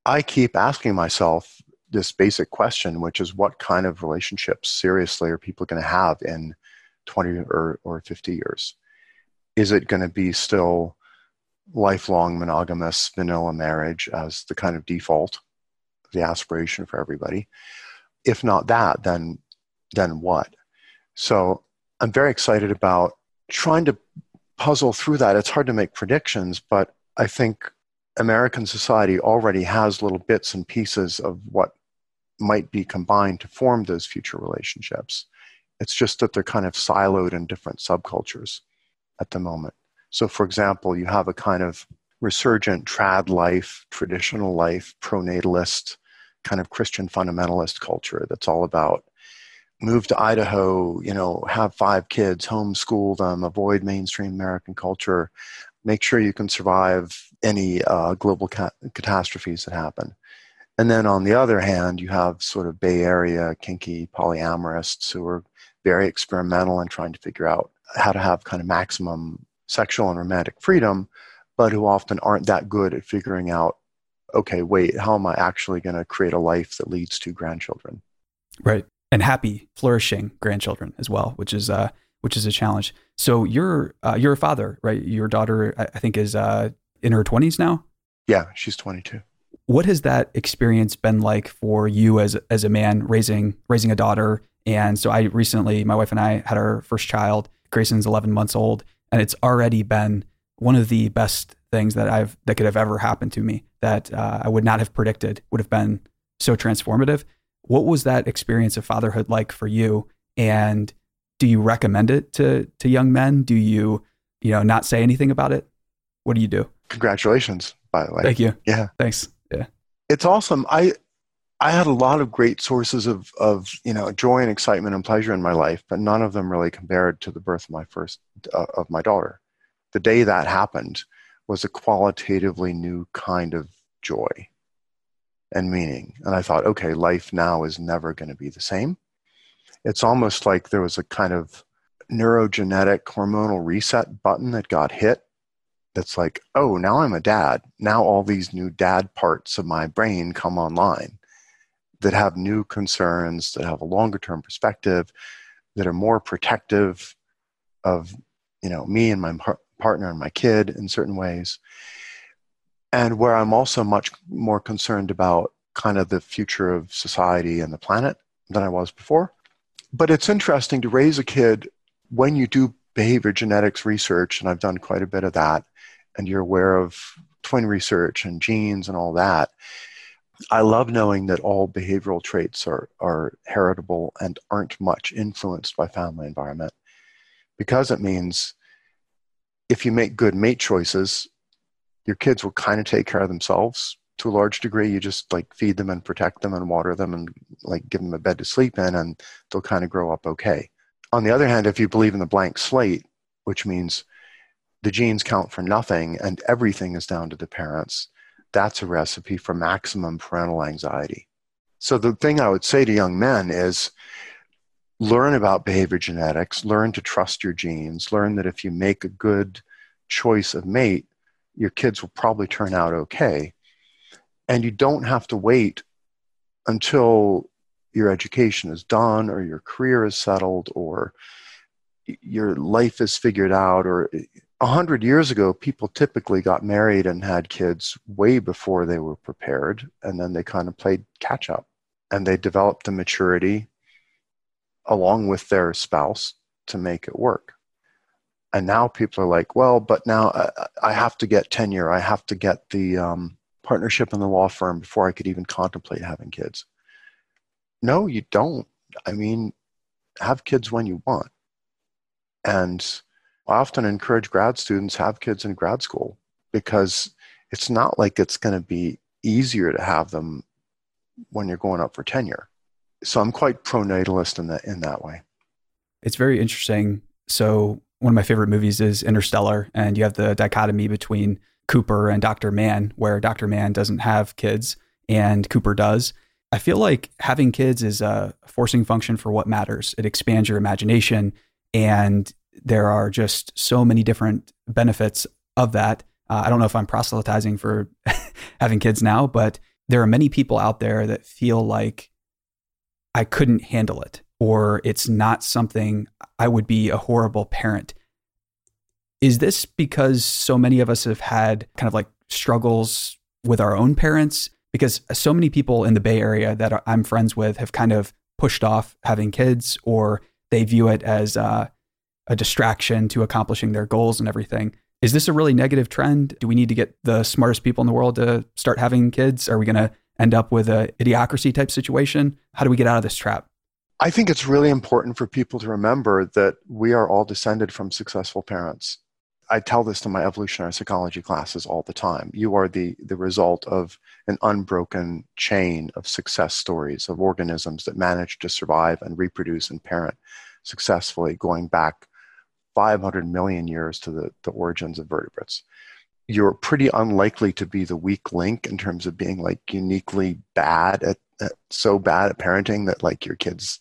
I keep asking myself this basic question, which is what kind of relationships seriously are people going to have in 20 or, or 50 years? Is it going to be still lifelong monogamous vanilla marriage as the kind of default? The aspiration for everybody. If not that, then then what? So I'm very excited about trying to puzzle through that. It's hard to make predictions, but I think American society already has little bits and pieces of what might be combined to form those future relationships. It's just that they're kind of siloed in different subcultures at the moment. So, for example, you have a kind of resurgent trad life, traditional life, pronatalist, kind of Christian fundamentalist culture that's all about move to Idaho, you know, have five kids, homeschool them, avoid mainstream American culture, make sure you can survive any uh, global ca- catastrophes that happen. And then on the other hand, you have sort of Bay Area kinky polyamorists who are very experimental and trying to figure out how to have kind of maximum sexual and romantic freedom, but who often aren't that good at figuring out okay, wait, how am I actually going to create a life that leads to grandchildren? Right. And happy, flourishing grandchildren as well, which is uh, which is a challenge. So you're uh, you're a father, right? Your daughter, I think, is uh, in her twenties now. Yeah, she's 22. What has that experience been like for you as as a man raising raising a daughter? And so I recently, my wife and I had our first child. Grayson's 11 months old, and it's already been one of the best things that I've that could have ever happened to me that uh, I would not have predicted would have been so transformative. What was that experience of fatherhood like for you? And do you recommend it to to young men? Do you you know not say anything about it? What do you do? Congratulations, by the way. Thank you. Yeah. Thanks. Yeah. It's awesome. I I had a lot of great sources of of you know joy and excitement and pleasure in my life, but none of them really compared to the birth of my first uh, of my daughter. The day that happened, was a qualitatively new kind of joy and meaning. And I thought, okay, life now is never going to be the same. It's almost like there was a kind of neurogenetic hormonal reset button that got hit that's like, oh, now I'm a dad. Now all these new dad parts of my brain come online that have new concerns, that have a longer term perspective, that are more protective of you know me and my partner and my kid in certain ways. And where I'm also much more concerned about kind of the future of society and the planet than I was before. But it's interesting to raise a kid when you do behavior genetics research, and I've done quite a bit of that, and you're aware of twin research and genes and all that. I love knowing that all behavioral traits are, are heritable and aren't much influenced by family environment because it means if you make good mate choices, your kids will kind of take care of themselves to a large degree. You just like feed them and protect them and water them and like give them a bed to sleep in, and they'll kind of grow up okay. On the other hand, if you believe in the blank slate, which means the genes count for nothing and everything is down to the parents, that's a recipe for maximum parental anxiety. So, the thing I would say to young men is learn about behavior genetics, learn to trust your genes, learn that if you make a good choice of mate, your kids will probably turn out okay. And you don't have to wait until your education is done or your career is settled or your life is figured out or a hundred years ago people typically got married and had kids way before they were prepared and then they kind of played catch up and they developed the maturity along with their spouse to make it work. And now people are like, well, but now I, have to get tenure. I have to get the um, partnership in the law firm before I could even contemplate having kids. No, you don't. I mean, have kids when you want. And I often encourage grad students have kids in grad school because it's not like it's going to be easier to have them when you're going up for tenure. So I'm quite pro-natalist in that in that way. It's very interesting. So one of my favorite movies is Interstellar, and you have the dichotomy between Cooper and Dr. Mann, where Dr. Mann doesn't have kids and Cooper does. I feel like having kids is a forcing function for what matters. It expands your imagination, and there are just so many different benefits of that. Uh, I don't know if I'm proselytizing for having kids now, but there are many people out there that feel like I couldn't handle it, or it's not something I would be a horrible parent. Is this because so many of us have had kind of like struggles with our own parents? Because so many people in the Bay Area that I'm friends with have kind of pushed off having kids or they view it as uh, a distraction to accomplishing their goals and everything. Is this a really negative trend? Do we need to get the smartest people in the world to start having kids? Are we going to end up with a idiocracy type situation? How do we get out of this trap? I think it's really important for people to remember that we are all descended from successful parents. I tell this to my evolutionary psychology classes all the time. You are the, the result of an unbroken chain of success stories of organisms that manage to survive and reproduce and parent successfully going back 500 million years to the, the origins of vertebrates. You're pretty unlikely to be the weak link in terms of being like uniquely bad at, at so bad at parenting that like your kids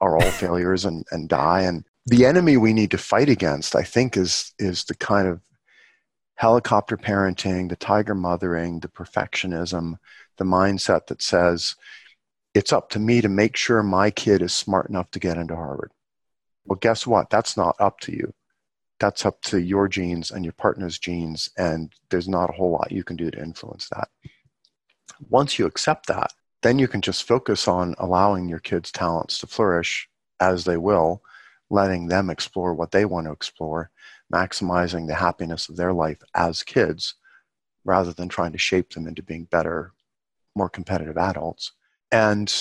are all failures and, and die. And the enemy we need to fight against, I think, is is the kind of helicopter parenting, the tiger mothering, the perfectionism, the mindset that says it's up to me to make sure my kid is smart enough to get into Harvard. Well, guess what? That's not up to you. That's up to your genes and your partner's genes, and there's not a whole lot you can do to influence that. Once you accept that, then you can just focus on allowing your kids' talents to flourish as they will letting them explore what they want to explore, maximizing the happiness of their life as kids rather than trying to shape them into being better, more competitive adults. And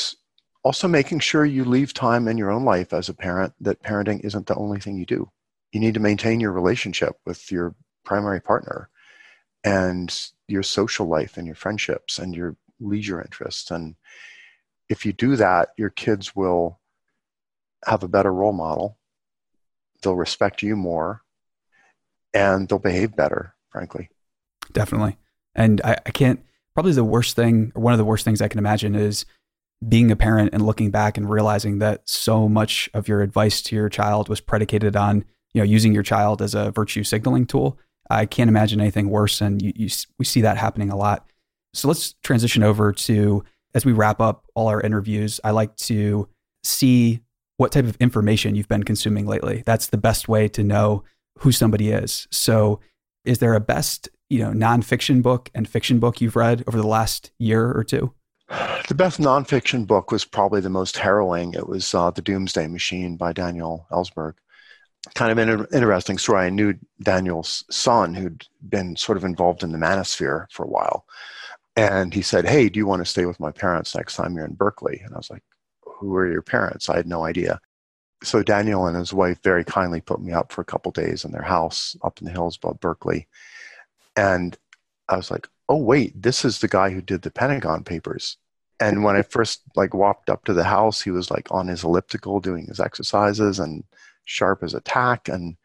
also making sure you leave time in your own life as a parent that parenting isn't the only thing you do. You need to maintain your relationship with your primary partner and your social life and your friendships and your leisure interests. And if you do that, your kids will have a better role model. They'll respect you more and they'll behave better, frankly. Definitely. And I, I can't, probably the worst thing, or one of the worst things I can imagine is being a parent and looking back and realizing that so much of your advice to your child was predicated on, you know, using your child as a virtue signaling tool. I can't imagine anything worse. And you, you, we see that happening a lot. So let's transition over to, as we wrap up all our interviews, I like to see what type of information you've been consuming lately. That's the best way to know who somebody is. So, is there a best, you know, nonfiction book and fiction book you've read over the last year or two? The best nonfiction book was probably the most harrowing. It was uh, The Doomsday Machine by Daniel Ellsberg. Kind of an interesting story. I knew Daniel's son, who'd been sort of involved in the manosphere for a while. And he said, Hey, do you want to stay with my parents next time you're in Berkeley? And I was like, who are your parents? I had no idea. So Daniel and his wife very kindly put me up for a couple days in their house up in the hills above Berkeley. And I was like, oh wait, this is the guy who did the Pentagon Papers. And when I first like walked up to the house, he was like on his elliptical doing his exercises and sharp as a tack. And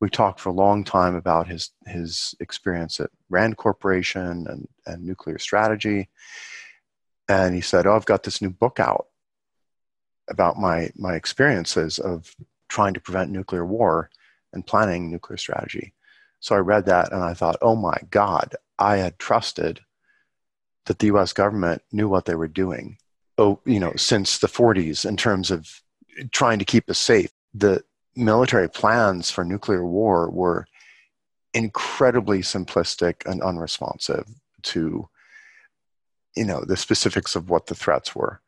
we talked for a long time about his his experience at Rand Corporation and, and nuclear strategy. And he said, Oh, I've got this new book out about my my experiences of trying to prevent nuclear war and planning nuclear strategy. So I read that and I thought, oh my God, I had trusted that the US government knew what they were doing. Oh, you know, since the 40s in terms of trying to keep us safe. The military plans for nuclear war were incredibly simplistic and unresponsive to you know the specifics of what the threats were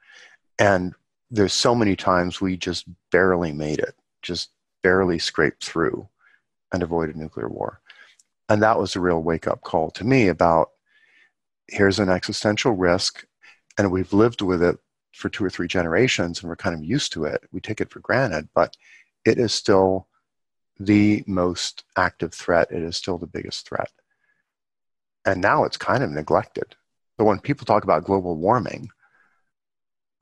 And there's so many times we just barely made it, just barely scraped through and avoided nuclear war. And that was a real wake up call to me about here's an existential risk, and we've lived with it for two or three generations and we're kind of used to it. We take it for granted, but it is still the most active threat. It is still the biggest threat. And now it's kind of neglected. But when people talk about global warming,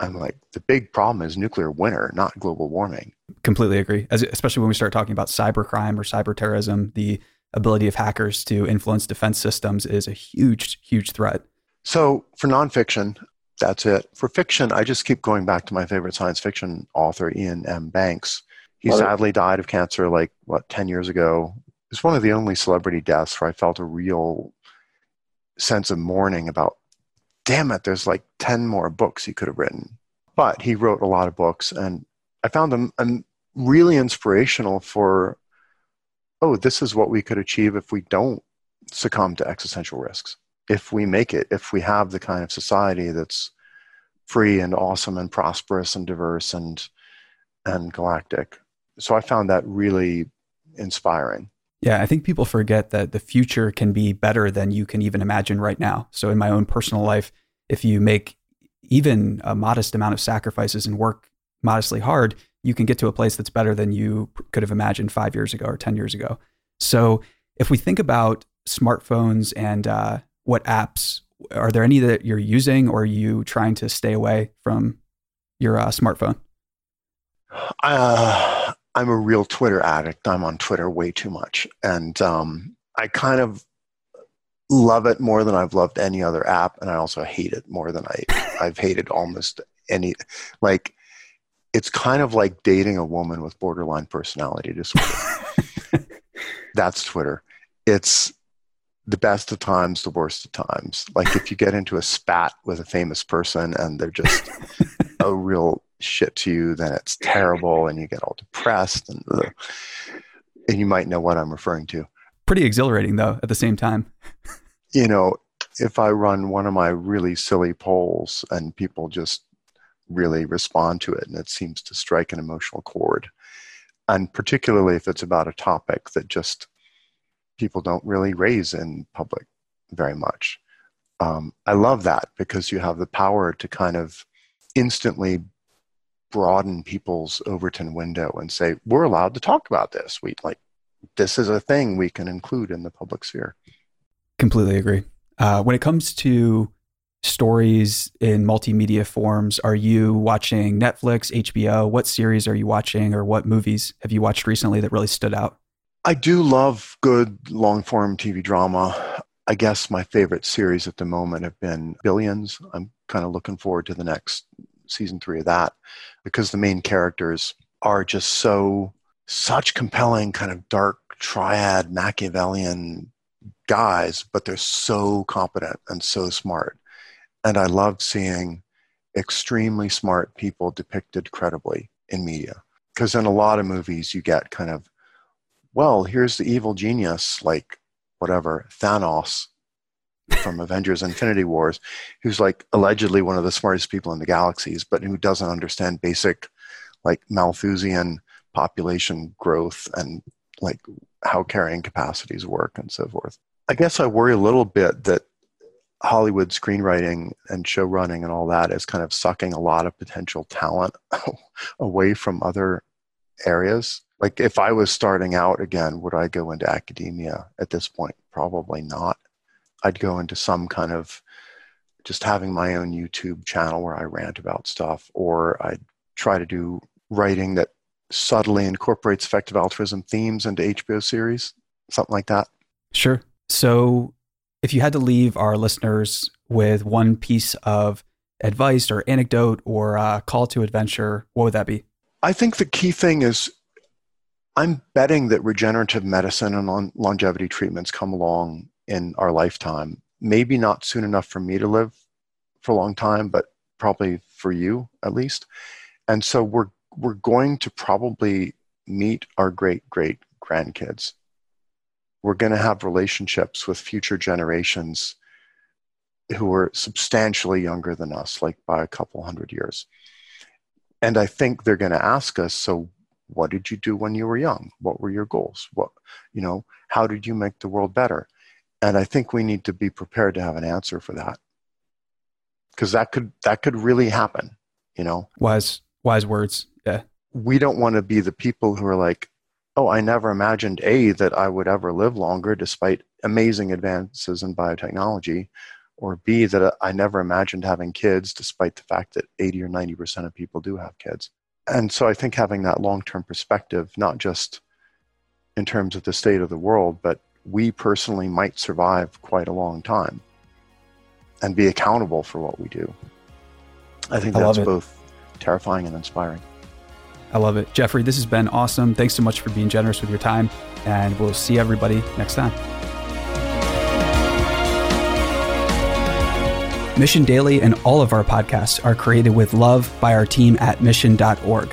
I'm like, the big problem is nuclear winter, not global warming. Completely agree. As, especially when we start talking about cybercrime or cyber terrorism, the ability of hackers to influence defense systems is a huge, huge threat. So for nonfiction, that's it. For fiction, I just keep going back to my favorite science fiction author, Iain M. Banks. He sadly died of cancer like, what, 10 years ago. It's one of the only celebrity deaths where I felt a real sense of mourning about damn it, there's like 10 more books he could have written. But he wrote a lot of books, and I found them um, really inspirational for, oh, this is what we could achieve if we don't succumb to existential risks. If we make it, if we have the kind of society that's free and awesome and prosperous and diverse and and galactic. So I found that really inspiring. Yeah, I think people forget that the future can be better than you can even imagine right now. So, in my own personal life, if you make even a modest amount of sacrifices and work modestly hard, you can get to a place that's better than you could have imagined five years ago or 10 years ago. So, if we think about smartphones and uh, what apps, are there any that you're using or are you trying to stay away from your uh, smartphone? Uh, I'm a real Twitter addict. I'm on Twitter way too much, and um, I kind of love it more than I've loved any other app, and I also hate it more than I I've hated almost any. Like, it's kind of like dating a woman with borderline personality disorder. That's Twitter. It's the best of times, the worst of times. Like if you get into a spat with a famous person and they're just a real shit to you, then it's terrible and you get all depressed and and you might know what I'm referring to. Pretty exhilarating though at the same time. you know, if I run one of my really silly polls and people just really respond to it and it seems to strike an emotional chord, and particularly if it's about a topic that just people don't really raise in public very much. Um, I love that because you have the power to kind of instantly broaden people's Overton window and say, we're allowed to talk about this. We like, this is a thing we can include in the public sphere. Completely agree. Uh, when it comes to stories in multimedia forms, are you watching Netflix, HBO? What series are you watching or what movies have you watched recently that really stood out? I do love good long form TV drama. I guess my favorite series at the moment have been Billions. I'm kind of looking forward to the next season three of that because the main characters are just so such compelling kind of dark triad machiavellian guys but they're so competent and so smart. And i love seeing extremely smart people depicted credibly in media. Because in a lot of movies you get kind of well here's the evil genius like whatever thanos from Avengers Infinity Wars, who's like allegedly one of the smartest people in the galaxies, but who doesn't understand basic like Malthusian population growth and like how carrying capacities work and so forth. I guess I worry a little bit that Hollywood screenwriting and show running and all that is kind of sucking a lot of potential talent away from other areas. Like if I was starting out again, would I go into academia at this point? Probably not. I'd go into some kind of just having my own YouTube channel where I rant about stuff, or I'd try to do writing that subtly incorporates effective altruism themes into HBO series, something like that. Sure. So, if you had to leave our listeners with one piece of advice or anecdote or a call to adventure, what would that be? I think the key thing is I'm betting that regenerative medicine and longevity treatments come along in our lifetime. Maybe not soon enough for me to live for a long time, but probably for you at least. And so we're we're going to probably meet our great great grandkids. We're going to have relationships with future generations who are substantially younger than us, like by a couple hundred years. And I think they're going to ask us, so what did you do when you were young? What were your goals? What, you know, how did you make the world better? And I think we need to be prepared to have an answer for that. Because that could that could really happen, you know. Wise wise words. Yeah. We don't want to be the people who are like, oh, I never imagined A that I would ever live longer despite amazing advances in biotechnology, or B that I never imagined having kids despite the fact that 80 or 90% of people do have kids. And so I think having that long term perspective, not just in terms of the state of the world, but we personally might survive quite a long time and be accountable for what we do. I think I that's both terrifying and inspiring. I love it. Geoffrey, this has been awesome. Thanks so much for being generous with your time, and we'll see everybody next time. Mission Daily and all of our podcasts are created with love by our team at mission.org.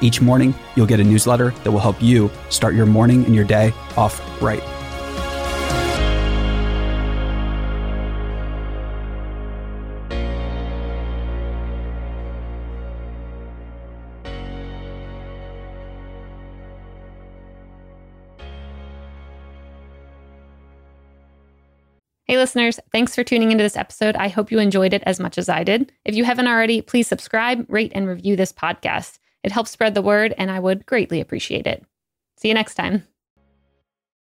Each morning, you'll get a newsletter that will help you start your morning and your day off right. Hey, listeners, thanks for tuning into this episode. I hope you enjoyed it as much as I did. If you haven't already, please subscribe, rate, and review this podcast. It helps spread the word, and I would greatly appreciate it. See you next time.